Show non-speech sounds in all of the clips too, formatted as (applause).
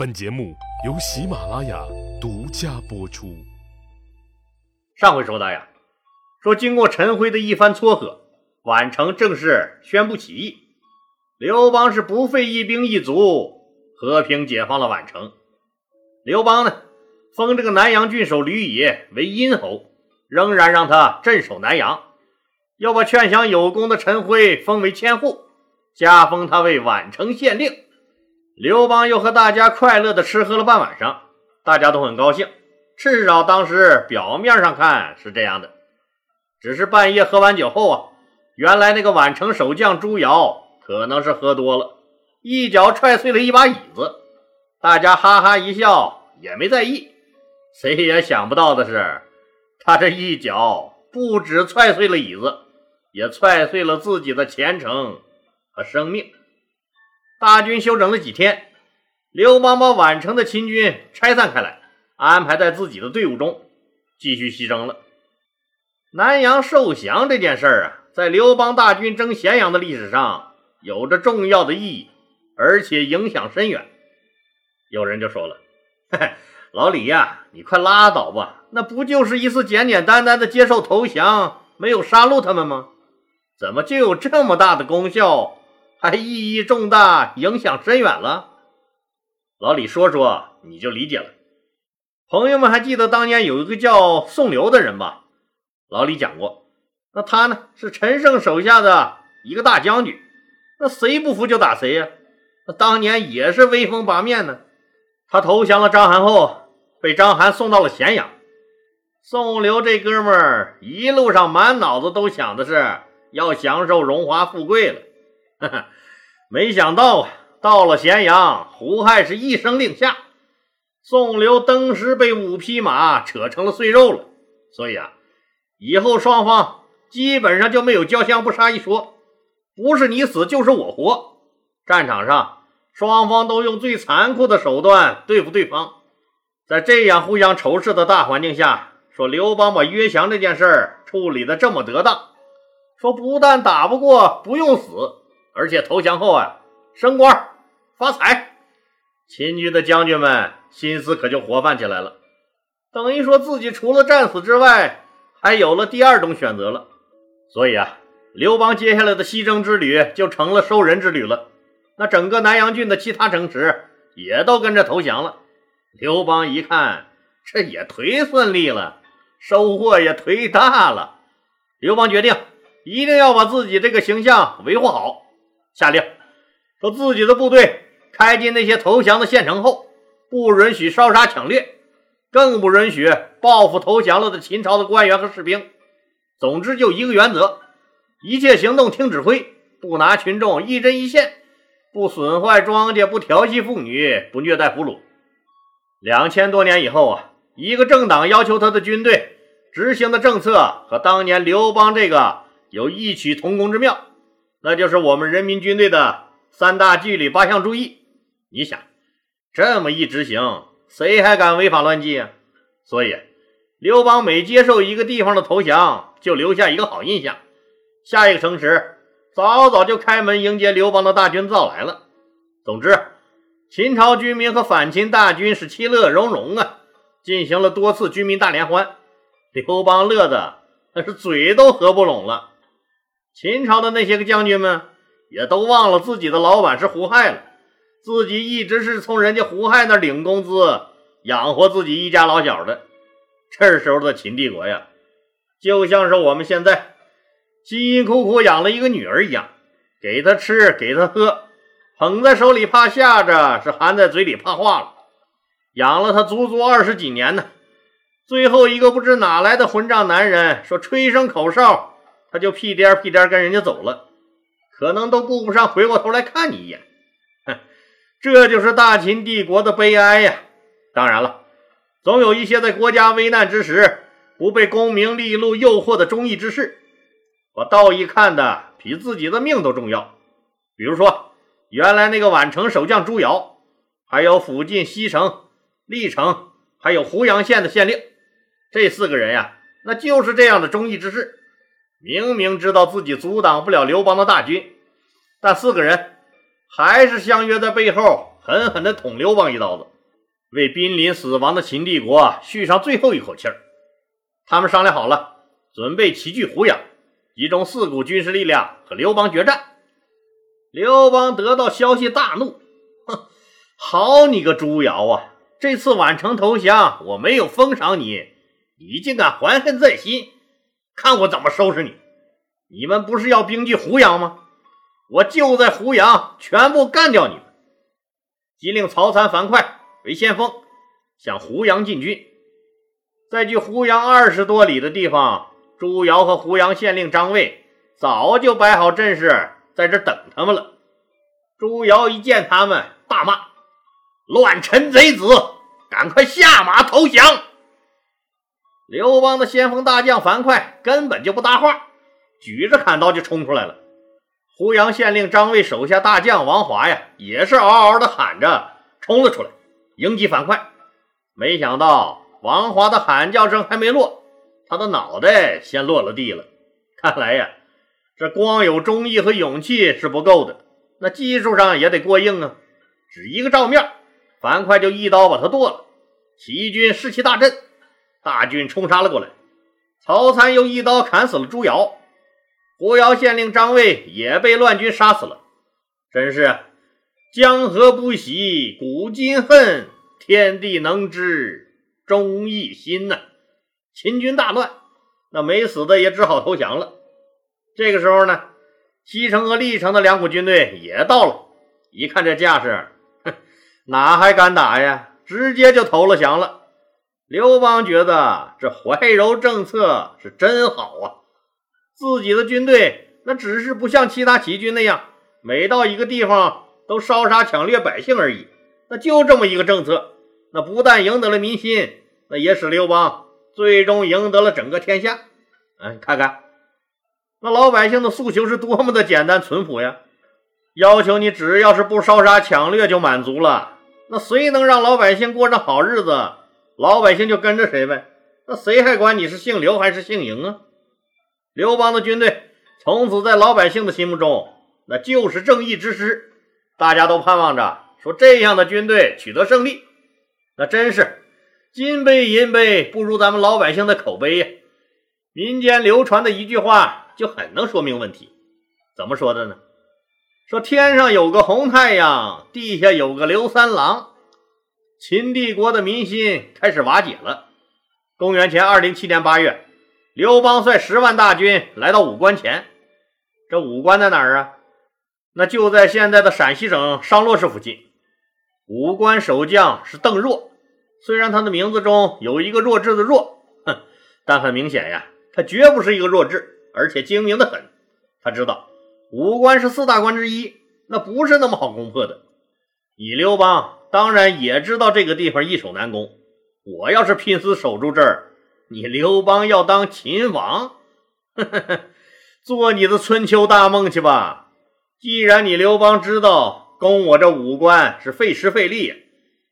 本节目由喜马拉雅独家播出。上回说到呀，说经过陈辉的一番撮合，宛城正式宣布起义，刘邦是不费一兵一卒，和平解放了宛城。刘邦呢，封这个南阳郡守吕野为殷侯，仍然让他镇守南阳，又把劝降有功的陈辉封为千户，加封他为宛城县令。刘邦又和大家快乐的吃喝了半晚上，大家都很高兴，至少当时表面上看是这样的。只是半夜喝完酒后啊，原来那个宛城守将朱瑶可能是喝多了，一脚踹碎了一把椅子，大家哈哈一笑，也没在意。谁也想不到的是，他这一脚不止踹碎了椅子，也踹碎了自己的前程和生命。大军休整了几天，刘邦把宛城的秦军拆散开来，安排在自己的队伍中，继续西征了。南阳受降这件事儿啊，在刘邦大军征咸阳的历史上有着重要的意义，而且影响深远。有人就说了：“嘿 (laughs) 嘿，老李呀，你快拉倒吧，那不就是一次简简单单的接受投降，没有杀戮他们吗？怎么就有这么大的功效？”还意义重大，影响深远了。老李说说，你就理解了。朋友们还记得当年有一个叫宋刘的人吧？老李讲过，那他呢是陈胜手下的一个大将军，那谁不服就打谁呀。那当年也是威风八面呢。他投降了章邯后，被章邯送到了咸阳。宋刘这哥们儿一路上满脑子都想的是要享受荣华富贵了。哈哈，没想到啊，到了咸阳，胡亥是一声令下，宋刘登时被五匹马扯成了碎肉了。所以啊，以后双方基本上就没有交相不杀一说，不是你死就是我活。战场上，双方都用最残酷的手段对付对方。在这样互相仇视的大环境下，说刘邦把约降这件事儿处理的这么得当，说不但打不过，不用死。而且投降后啊，升官发财，秦军的将军们心思可就活泛起来了，等于说自己除了战死之外，还有了第二种选择了。所以啊，刘邦接下来的西征之旅就成了收人之旅了。那整个南阳郡的其他城池也都跟着投降了。刘邦一看，这也忒顺利了，收获也忒大了。刘邦决定一定要把自己这个形象维护好。下令说：“自己的部队开进那些投降的县城后，不允许烧杀抢掠，更不允许报复投降了的秦朝的官员和士兵。总之，就一个原则：一切行动听指挥，不拿群众一针一线，不损坏庄稼，不调戏妇女，不虐待俘虏。两千多年以后啊，一个政党要求他的军队执行的政策和当年刘邦这个有异曲同工之妙。”那就是我们人民军队的三大纪律八项注意。你想，这么一执行，谁还敢违法乱纪啊？所以，刘邦每接受一个地方的投降，就留下一个好印象，下一个城池早早就开门迎接刘邦的大军到来了。总之，秦朝军民和反秦大军是其乐融融啊，进行了多次军民大联欢，刘邦乐的那是嘴都合不拢了。秦朝的那些个将军们也都忘了自己的老板是胡亥了，自己一直是从人家胡亥那领工资养活自己一家老小的。这时候的秦帝国呀，就像是我们现在辛辛苦苦养了一个女儿一样，给她吃，给她喝，捧在手里怕吓着，是含在嘴里怕化了，养了她足足二十几年呢。最后一个不知哪来的混账男人说吹一声口哨。他就屁颠屁颠跟人家走了，可能都顾不上回过头来看你一眼。哼，这就是大秦帝国的悲哀呀！当然了，总有一些在国家危难之时不被功名利禄诱惑的忠义之士，把道义看得比自己的命都重要。比如说，原来那个宛城守将朱瑶，还有附近西城、历城，还有胡阳县的县令，这四个人呀，那就是这样的忠义之士。明明知道自己阻挡不了刘邦的大军，但四个人还是相约在背后狠狠地捅刘邦一刀子，为濒临死亡的秦帝国续上最后一口气儿。他们商量好了，准备齐聚胡杨，集中四股军事力量和刘邦决战。刘邦得到消息大怒，哼，(laughs) 好你个朱瑶啊！这次宛城投降，我没有封赏你，你竟敢怀恨在心，看我怎么收拾你！你们不是要兵据胡杨吗？我就在胡杨全部干掉你们！即令曹参、樊哙为先锋，向胡杨进军。在距胡杨二十多里的地方，朱瑶和胡杨县令张卫早就摆好阵势，在这等他们了。朱瑶一见他们，大骂。乱臣贼子，赶快下马投降！刘邦的先锋大将樊哙根本就不搭话，举着砍刀就冲出来了。胡杨县令张卫手下大将王华呀，也是嗷嗷的喊着冲了出来，迎击樊哙。没想到王华的喊叫声还没落，他的脑袋先落了地了。看来呀，这光有忠义和勇气是不够的，那技术上也得过硬啊！只一个照面。樊哙就一刀把他剁了，起义军士气大振，大军冲杀了过来。曹参又一刀砍死了朱瑶，胡瑶县令张卫也被乱军杀死了。真是江河不息，古今恨，天地能知忠义心呐！秦军大乱，那没死的也只好投降了。这个时候呢，西城和历城的两股军队也到了，一看这架势。哪还敢打呀？直接就投了降了。刘邦觉得这怀柔政策是真好啊！自己的军队那只是不像其他起义军那样，每到一个地方都烧杀抢掠百姓而已。那就这么一个政策，那不但赢得了民心，那也使刘邦最终赢得了整个天下。哎，看看那老百姓的诉求是多么的简单淳朴呀！要求你只要是不烧杀抢掠就满足了。那谁能让老百姓过上好日子，老百姓就跟着谁呗。那谁还管你是姓刘还是姓嬴啊？刘邦的军队从此在老百姓的心目中，那就是正义之师。大家都盼望着说这样的军队取得胜利。那真是金杯银杯不如咱们老百姓的口碑呀。民间流传的一句话就很能说明问题。怎么说的呢？说天上有个红太阳，地下有个刘三郎。秦帝国的民心开始瓦解了。公元前二零七年八月，刘邦率十万大军来到武关前。这武关在哪儿啊？那就在现在的陕西省商洛市附近。武关守将是邓若，虽然他的名字中有一个弱智的弱，哼，但很明显呀，他绝不是一个弱智，而且精明的很。他知道。武关是四大关之一，那不是那么好攻破的。你刘邦当然也知道这个地方易守难攻。我要是拼死守住这儿，你刘邦要当秦王，(laughs) 做你的春秋大梦去吧。既然你刘邦知道攻我这武关是费时费力，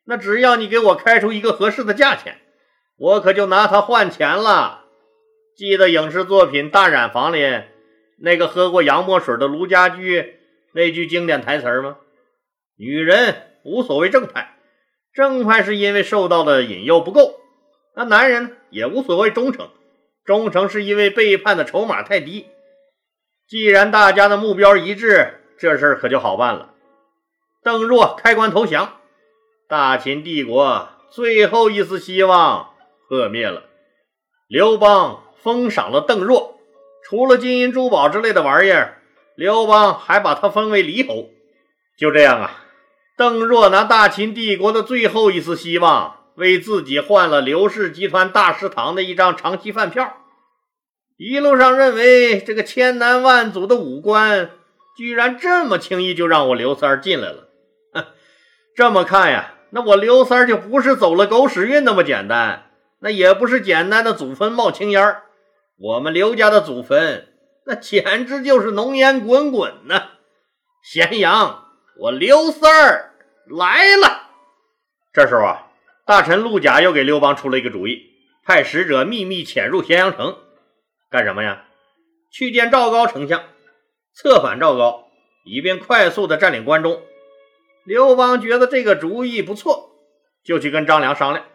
那只要你给我开出一个合适的价钱，我可就拿它换钱了。记得影视作品《大染坊》里。那个喝过洋墨水的卢家驹那句经典台词吗？女人无所谓正派，正派是因为受到的引诱不够；那男人也无所谓忠诚，忠诚是因为背叛的筹码太低。既然大家的目标一致，这事儿可就好办了。邓若开关投降，大秦帝国最后一丝希望破灭了。刘邦封赏了邓若。除了金银珠宝之类的玩意儿，刘邦还把他封为黎侯。就这样啊，邓若拿大秦帝国的最后一丝希望，为自己换了刘氏集团大食堂的一张长期饭票。一路上认为这个千难万阻的五官，居然这么轻易就让我刘三进来了。哼，这么看呀，那我刘三儿就不是走了狗屎运那么简单，那也不是简单的祖坟冒青烟儿。我们刘家的祖坟，那简直就是浓烟滚滚呐！咸阳，我刘三儿来了。这时候啊，大臣陆贾又给刘邦出了一个主意，派使者秘密潜入咸阳城，干什么呀？去见赵高丞相，策反赵高，以便快速的占领关中。刘邦觉得这个主意不错，就去跟张良商量。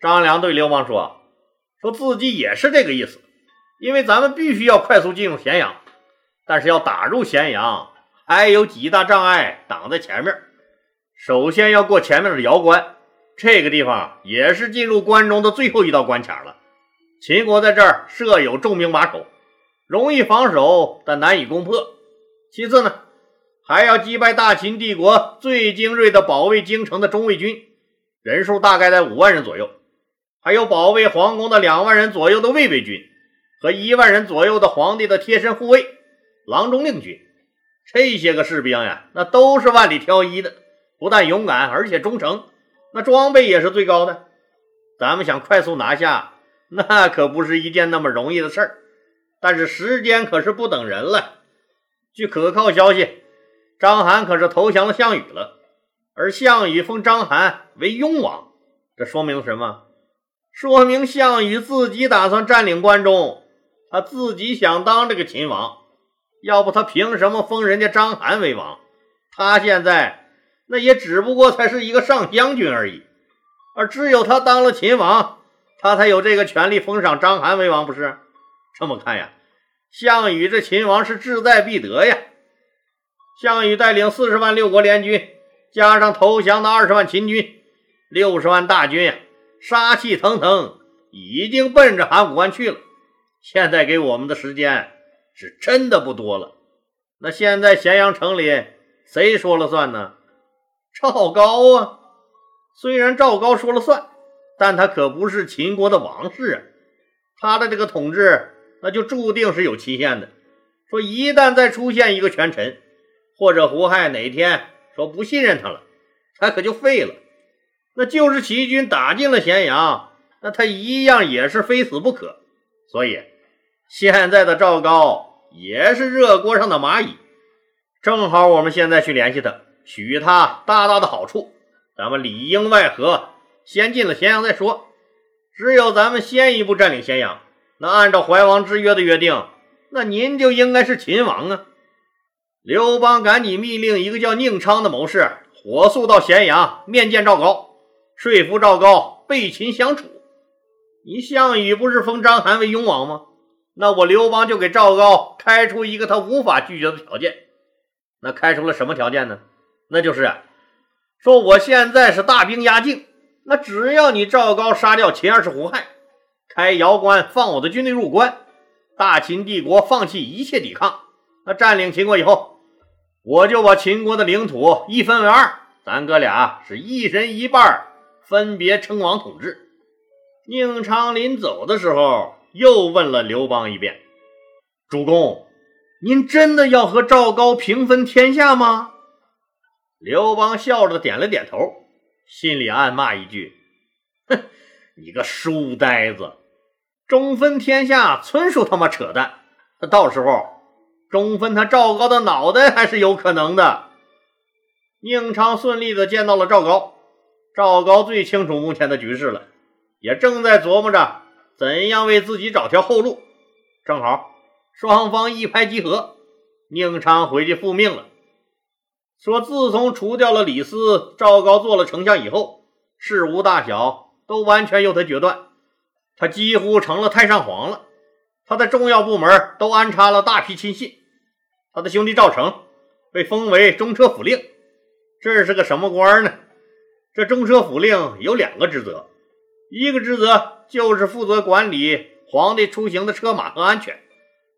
张良对刘邦说：“说自己也是这个意思，因为咱们必须要快速进入咸阳，但是要打入咸阳，还有几大障碍挡在前面。首先要过前面的瑶关，这个地方也是进入关中的最后一道关卡了。秦国在这儿设有重兵把守，容易防守，但难以攻破。其次呢？”还要击败大秦帝国最精锐的保卫京城的中卫军，人数大概在五万人左右，还有保卫皇宫的两万人左右的卫卫军和一万人左右的皇帝的贴身护卫郎中令军。这些个士兵呀，那都是万里挑一的，不但勇敢，而且忠诚，那装备也是最高的。咱们想快速拿下，那可不是一件那么容易的事儿。但是时间可是不等人了。据可靠消息。章邯可是投降了项羽了，而项羽封章邯为雍王，这说明什么？说明项羽自己打算占领关中，他自己想当这个秦王，要不他凭什么封人家章邯为王？他现在那也只不过才是一个上将军而已，而只有他当了秦王，他才有这个权利封赏章邯为王，不是？这么看呀，项羽这秦王是志在必得呀。项羽带领四十万六国联军，加上投降的二十万秦军，六十万大军呀，杀气腾腾，已经奔着函谷关去了。现在给我们的时间是真的不多了。那现在咸阳城里谁说了算呢？赵高啊！虽然赵高说了算，但他可不是秦国的王室啊，他的这个统治那就注定是有期限的。说一旦再出现一个权臣，或者胡亥哪天说不信任他了，他可就废了。那就是齐军打进了咸阳，那他一样也是非死不可。所以现在的赵高也是热锅上的蚂蚁。正好我们现在去联系他，许他大大的好处。咱们里应外合，先进了咸阳再说。只有咱们先一步占领咸阳，那按照怀王之约的约定，那您就应该是秦王啊。刘邦赶紧密令一个叫宁昌的谋士，火速到咸阳面见赵高，说服赵高背秦相处。你项羽不是封章邯为雍王吗？那我刘邦就给赵高开出一个他无法拒绝的条件。那开出了什么条件呢？那就是说我现在是大兵压境，那只要你赵高杀掉秦二世胡亥，开瑶关放我的军队入关，大秦帝国放弃一切抵抗。那占领秦国以后，我就把秦国的领土一分为二，咱哥俩是一人一半，分别称王统治。宁昌临走的时候，又问了刘邦一遍：“主公，您真的要和赵高平分天下吗？”刘邦笑着点了点头，心里暗骂一句：“哼，你个书呆子，中分天下纯属他妈扯淡！到时候……”中分他赵高的脑袋还是有可能的。宁昌顺利的见到了赵高，赵高最清楚目前的局势了，也正在琢磨着怎样为自己找条后路。正好双方一拍即合，宁昌回去复命了，说自从除掉了李斯，赵高做了丞相以后，事无大小都完全由他决断，他几乎成了太上皇了。他在重要部门都安插了大批亲信。他的兄弟赵成被封为中车府令，这是个什么官呢？这中车府令有两个职责，一个职责就是负责管理皇帝出行的车马和安全，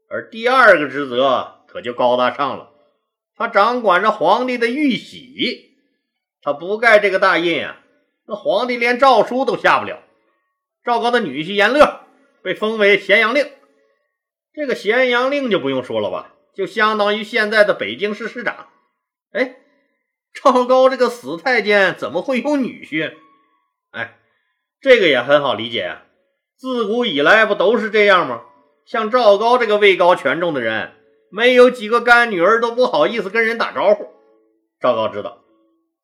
而第二个职责可就高大上了，他掌管着皇帝的玉玺。他不盖这个大印啊，那皇帝连诏书都下不了。赵高的女婿阎乐被封为咸阳令，这个咸阳令就不用说了吧。就相当于现在的北京市市长。哎，赵高这个死太监怎么会有女婿？哎，这个也很好理解啊。自古以来不都是这样吗？像赵高这个位高权重的人，没有几个干女儿都不好意思跟人打招呼。赵高知道，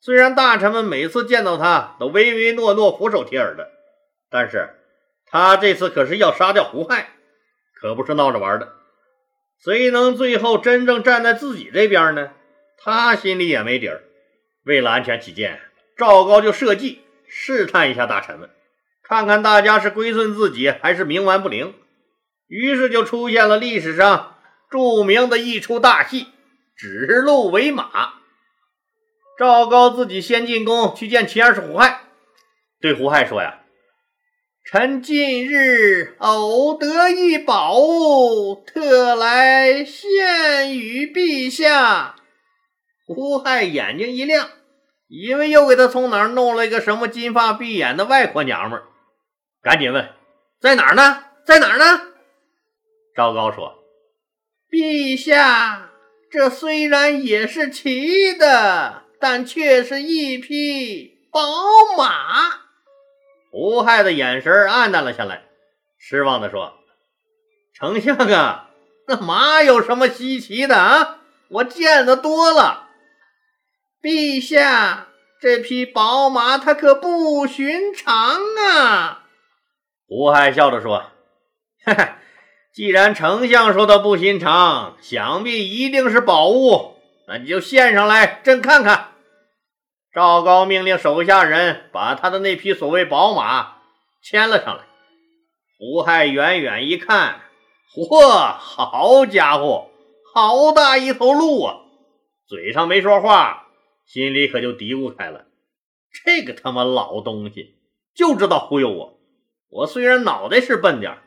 虽然大臣们每次见到他都唯唯诺诺、俯首帖耳的，但是他这次可是要杀掉胡亥，可不是闹着玩的。谁能最后真正站在自己这边呢？他心里也没底儿。为了安全起见，赵高就设计试探一下大臣们，看看大家是归顺自己还是冥顽不灵。于是就出现了历史上著名的一出大戏——指鹿为马。赵高自己先进宫去见秦二世胡亥，对胡亥说：“呀，臣近日偶得一宝物，特来献与陛下。”胡亥眼睛一亮。以为又给他从哪儿弄了一个什么金发碧眼的外国娘们儿，赶紧问在哪儿呢？在哪儿呢？赵高说：“陛下，这虽然也是骑的，但却是一匹宝马。”胡亥的眼神暗淡了下来，失望地说：“丞相啊，那马有什么稀奇的啊？我见得多了。”陛下，这匹宝马它可不寻常啊！胡亥笑着说：“ (laughs) 嘿嘿，既然丞相说的不寻常，想必一定是宝物。那你就献上来，朕看看。”赵高命令手下人把他的那匹所谓宝马牵了上来。胡亥远远一看，嚯，好家伙，好大一头鹿啊！嘴上没说话。心里可就嘀咕开了：“这个他妈老东西就知道忽悠我！我虽然脑袋是笨点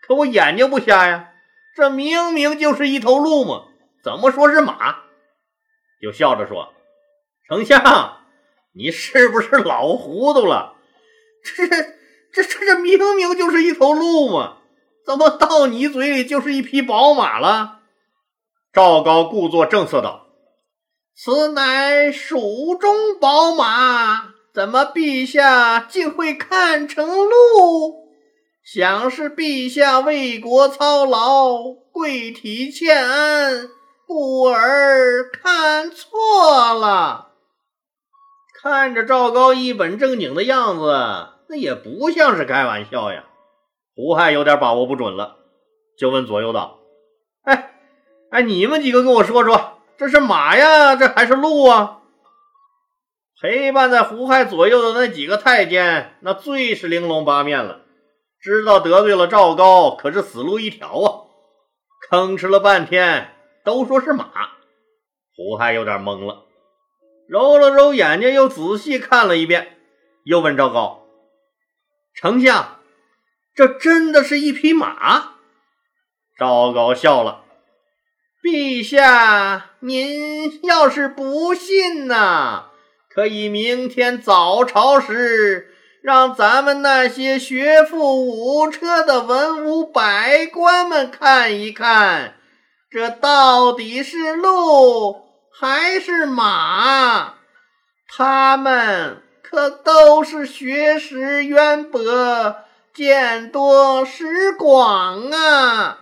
可我眼睛不瞎呀！这明明就是一头鹿嘛，怎么说是马？”就笑着说：“丞相，你是不是老糊涂了？这、这、这、这明明就是一头鹿嘛，怎么到你嘴里就是一匹宝马了？”赵高故作正色道。此乃蜀中宝马，怎么陛下竟会看成鹿？想是陛下为国操劳，贵体欠安，故而看错了。看着赵高一本正经的样子，那也不像是开玩笑呀。胡亥有点把握不准了，就问左右道：“哎哎，你们几个跟我说说。”这是马呀，这还是鹿啊？陪伴在胡亥左右的那几个太监，那最是玲珑八面了，知道得罪了赵高，可是死路一条啊！吭哧了半天，都说是马。胡亥有点懵了，揉了揉眼睛，又仔细看了一遍，又问赵高：“丞相，这真的是一匹马？”赵高笑了。陛下，您要是不信呐，可以明天早朝时让咱们那些学富五车的文武百官们看一看，这到底是鹿还是马？他们可都是学识渊博、见多识广啊！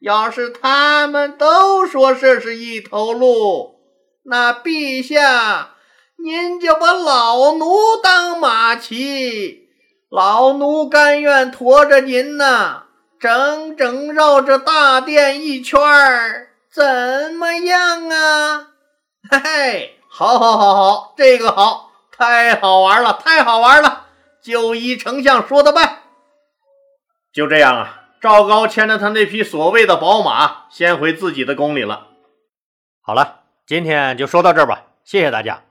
要是他们都说这是一头鹿，那陛下您就把老奴当马骑，老奴甘愿驮着您呐，整整绕着大殿一圈儿，怎么样啊？(laughs) 嘿嘿，好，好，好，好，这个好，太好玩了，太好玩了，就依丞相说的办。就这样啊。赵高牵着他那匹所谓的宝马，先回自己的宫里了。好了，今天就说到这儿吧，谢谢大家。